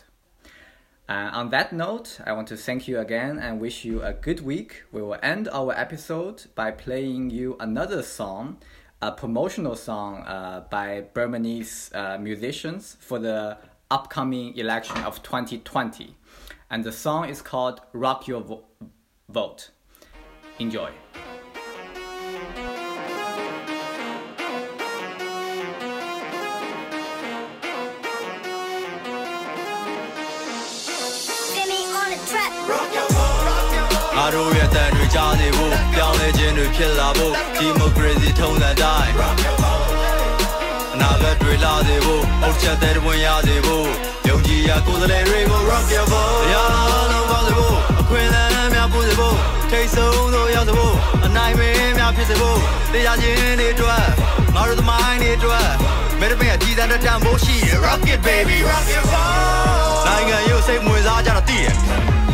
Uh, on that note, I want to thank you again and wish you a good week. We will end our episode by playing you another song, a promotional song uh, by Burmese uh, musicians for the upcoming election of 2020. And the song is called Rock Your Vo- Vote. Enjoy. တို့ရဲ့တန်တွေကြားနေဖို့ပြောင်းလဲခြင်းတွေဖြစ်လာဖို့ဒီမိုကရေစီထုံးစံတိုင်းအနာဂတ်တွေလာစေဖို့အုတ်ချက်တဲ့ဝင်ရစေဖို့ယုံကြည်ရာကိုယ်စားလှယ်တွေကို rock your vote ရလုံးပေါင်းစေဖို့အခွင့်အလမ်းများပို့စေဖို့ထိတ်ဆုံးသို့ရောက်စေဖို့အနိုင်မင်းများဖြစ်စေဖို့တရားခြင်းတွေအတွက်ငါတို့သမိုင်းတွေအတွက်မဲတပင်အကြီးတန်းတဲ့တန်ဖိုးရှိတယ် rock it baby rock your vote နိုင်ငံရုပ်စိတ်ဝင်စားကြတာသိတယ်ရွေး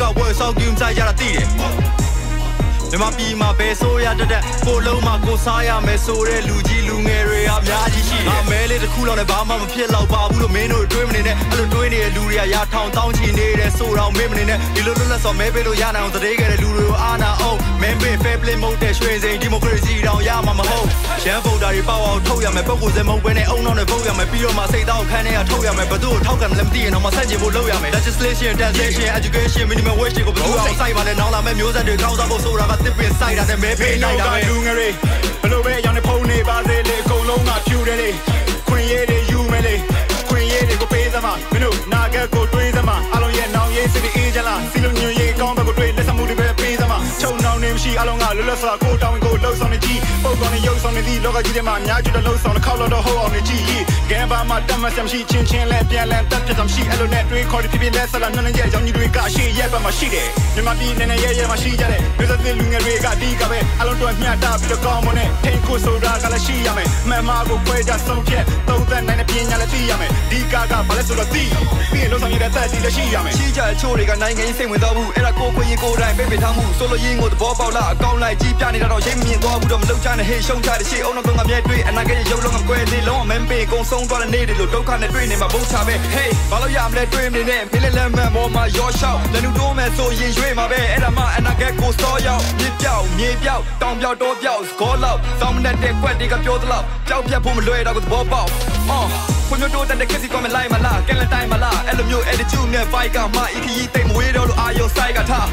ကောက်ပွဲစောင့်ကြည့်ဆိုင်ကြတာသိတယ်မြန်မာပြည်မှာဘယ်ဆိုရတတ်တဲ့ကိုလုံးမှာကိုစားရမယ်ဆိုတဲ့လူကြီးလူငယ်တွေ အများကြီးရှိတယ်။အမဲလေးတစ်ခုလောက်နဲ့ဘာမှမဖြစ်တော့ပါဘူးလို့မင်းတို့တွေးမနေနဲ့အဲ့လိုတွေးနေတဲ့လူတွေကရာထောင်တောင်းချီနေတယ်ဆိုတော့မင်းမနေနဲ့ဒီလိုလွတ်လပ်စွာမဲပေးလို့ရနိုင်အောင်တရေခဲ့တဲ့လူတွေကိုအာနာအောင်မင်းပေး fair play မဟုတ်တဲ့ရွှေစိန်ဒီမိုကရေစီတောင်ရမှာမဟုတ်ရန်ဗုဒ္ဓတွေပေါ့အောင်ထုတ်ရမယ်ပုံကိုယ်စမဟုတ်ဘဲနဲ့အုံနောက်နဲ့ဗုတ်ရမယ်ပြီးတော့မှစိတ်တောက်ခန်းထဲကထုတ်ရမယ်ဘသူ့ကိုထောက်ခံလည်းမသိရင်တော့မဆက်ချင်ဖို့လုပ်ရမယ် legislation taxation education minimum wage တွေကိုဘယ်သူအောင်စိုက်ပါလဲနောက်လာမဲ့မျိုးဆက်တွေကောင်းစားဖို့ဆိုတာကတစ်ပင်စိုက်တာနဲ့မဲပေးလိုက်တာပဲလူငယ်တွေဘလို့ပဲရောင်းနေဖုံးနေပါစေလေအကုန်လုံးကဖြူတယ်လေခွင့်ရည်တွေယူမယ်လေခွင့်ရည်တွေကိုပေးစမ်းမမင်းတို့နာဂတ်ကိုတွေးစမ်းမအလုံးရဲ့နောင်ရေးစစ်တွေအေးချလားစီလုံးညွန်ရေးကောင်းဘက်ကိုတွေးလက်စမှုတွေပဲပေးစမ်းမချုံနောင်နေမရှိအလုံးကလွတ်လပ်စွာကိုတောင်း ကိုလှုပ်ဆောင်နေကြည့်ပုံကောင်းနေရုပ်ဆောင်နေသည့်လောကကြီးထဲမှာအများကြီးတော့လှုပ်ဆောင်နေခောက်လို့တော့ဟုတ်အောင်နေကြည့်ဂမ်ဘာမှာတတ်မှတ်စမရှိချင်းချင်းလဲပြန်လန်တက်ပြတ်မရှိအဲ့လိုနဲ့တွေးခေါ်ပြီးဖြစ်ဖြစ်လဲဆက်လာညနေရဲ့ရောင်ကြီးတွေကရှေ့ရက်ဘက်မှာရှိတယ်မြန်မာပြည်နေနေရဲရဲမှာရှိကြတယ်မျိုးဆက်သစ်လူငယ်တွေကဒီကပဲအလုံးတော့မျှတာပြီးတော့ကောင်းမွန်တဲ့ထိန်ကိုဆိုတာကလည်းရှိရမယ်မှန်မှာကိုခွဲခြားဆုံးဖြတ်သုံးသက်နိုင်တဲ့ပညာလည်းသိရမယ်ဒီကကဘာလဲဆိုတော့သိပြီးရင်လုံးဆောင်ရတဲ့တက်တီလည်းရှိရမယ်ရှိကြအချို့တွေကနိုင်ငံရေးစိတ်ဝင်စားဘူးအဲ့ဒါကိုခွင့်ရင်ကိုယ်တိုင်ပေးပေးထားမှုဆိုလိုရင်းကိုသဘောပေါက်လားအကောင့်လိုက်ကြီးပြနေတာတော့ရိပ်မြင်သွားဘူးတော့မလုပ်ချနဲ့ဟေးရှုံးချတဲ့ရှေ့အုံနောက်တော့ငါမြဲတွေ့အနာဂတ်ရဲ့ရုပ်လုံးကကွဲသေးလုံးဝမင်းပေးကုံဆုံးသွားတဲ့နေ့တွေလို့ဒုက္ခနဲ့တွေ့နေမှာဘုတ်ချပဲ hey ဘာလို့ရမလဲတွေ့မနေနဲ့မင်းလည်းလက်မှန်ပေါ်မှာရောရှောက်လက်နူတိုးမဲ့ဆိုရင်ရွေးမှာပဲအဲ့ဒါမှအနာဂတ်ကိုစောရောက်မြစ်ပြောက်မြေပြောက်တောင်ပြောက်တောပြောက်စကောလောက်စောင်းမနဲ့တဲ့ကွက်တွေကပြောသလောက်ကြောက်ပြတ်ဖို့မလွယ်တော့ဘူးသဘောပေါက်အော် ခွန်မျိုးတိုးတဲ့ခက်စီကမလိုက်မလားကဲလက်တိုင်းမလားအဲ့လိုမျိုး attitude နဲ့ fight ကမှအီခီတိတ်မဝေးတော့လို့အာယုံဆိုင်ကထား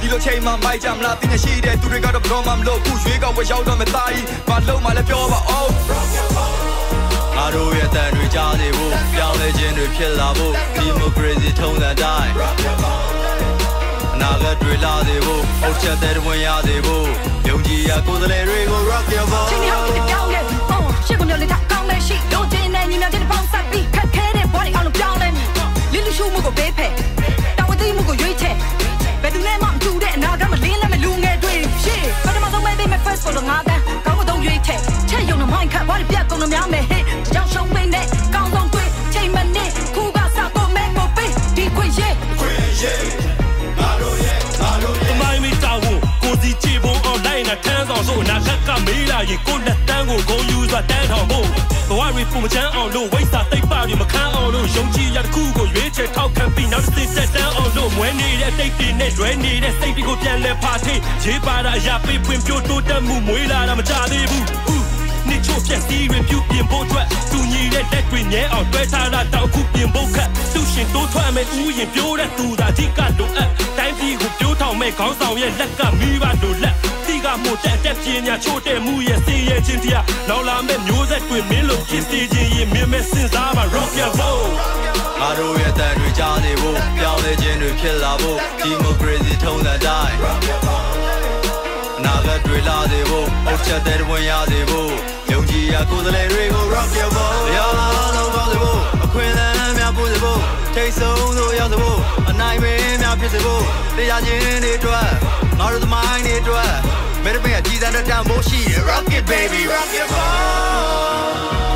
ဒီလိုချိန်မှမိုက်ကြမလားတင်းရှိတဲ့သူတွေကတော့ဘရောမှမလို့ခုရွေးကောက်ဝယ်ရောက်တော့မသားကြီးဘာလို့မှလည်းပြောပါအောင်ငါတို့ရဲ့တန်တွေကြားစေဖို့ပြောင်းလဲခြင်းတွေဖြစ်လာဖို့ဒီမိုကရေစီထုံးစံတိုင်းအနာဂတ်တွေလာစေဖို့အုတ်ချက်တဲ့ဝင်ရစေဖို့ယုံကြည်ရာကိုယ်စားလှယ်တွေကို rock your vote ချင်းရောက်တဲ့ပြောင်းလဲအော်ရှစ်ကုန်မျိုးလေးထားကောင်းလဲရှိလို့ ချင်းနဲ့ညီမတဲ့ပေါင်းဆက်ပြီးခက်ခဲတဲ့ဘဝတွေအောင်လို့ပြောင်းလဲလင်းလူရှုမှုကိုပေးဖယ်တောင်းဝသိမှုကိုရွေးချယ်ဘယ်သူနဲ့မှမတူတဲ့အနာဂတ်မလင်းလဲမလူငယ်တွေရှေ့ပထမဆုံးပဲပေးမယ် first ဆိုတော့ငါတန်းကောင်းမတော့ရွေးချယ်ချက်ရုံနဲ့မိုင်းခတ်ဘဝတွေပြတ်ကုန်လို့များမယ်ဟဲ့ကြောင်ရှုံးပေးနဲ့ကောင်းဆုံးတွေ့ချိန်မနစ်ခုကစတော့မဲကိုပေးဒီခွင့်ရဲ့ခွင့်ရဲ့ နဲ့ထမ်းဆောင်လို့နာခက်ကမေးလာရင်ကိုလက်တန်းကိုဂုံယူစွာတန်းထောင်ဖို့ဘဝရီပုံမချမ်းအောင်လို့ဝိစာသိပ်ပါပြီးမခန်းအောင်လို့ယုံကြည်ရတစ်ခုကိုရွေးချယ်ထောက်ခံပြီးနောက်တစ်စတက်တန်းအောင်လို့မွဲနေတဲ့တိတ်တွေနဲ့ရွဲနေတဲ့စိတ်တွေကိုပြန်လဲဖာထိရေးပါတာအရာပေးပွင့်ပြိုးတိုးတက်မှုမွေးလာတာမကြသေးဘူးနှစ်ချို့ပြက်စီးတွေပြုပြင်ဖို့အတွက်သူညီတဲ့လက်တွေညဲအောင်တွဲထားတာတောက်ခုပြင်ဖို့ခက်သူရှင်တိုးထွက်မဲ့ဥယျင်ပြိုးတဲ့သူသာအဓိကလိုအပ်တိုင်းပြည်ကိုပြိုးထောင်မဲ့ခေါင်းဆောင်ရဲ့လက်ကမိဘလိုလက် တီကမို့တက်တက်ပြင်းညာချို့တဲ့မှုရဲ့စင်ရဲ့ချင်းတရားနောက်လာမဲ့မျိုးဆက်တွေမင်းလို့ဖြစ်စေခြင်းရင်မြင်မဲ့စဉ်းစားပါ rock your vote ငါငါတို့ရဲ့တန်တွေကြားနေဖို့ပြောင်းလဲခြင်းတွေဖြစ်လာဖို့ဒီမိုကရေစီထုံးစံတိုင်းအနာဂတ်တွေလာစေဖို့အုတ်ချက်တဲ့ဝင်ရစေဖို့ယုံကြည်ရာကိုယ်စားလှယ်တွေကို rock your boat ရောင်းလာလုံးကောင်းစေဖို့အခွင့်အလမ်းများပို့စေဖို့ ထိတ်ဆုံးသို့ရောက်စေဖို့အနိုင်မင်းများဖြစ်စေဖို့တရားခြင်းတွေအတွက်ငါတို့သမိုင်းတွေအတွက်မဲရပင်အကြည်စံတဲ့တန်ဖိုးရှိတယ် rock it baby rock your boat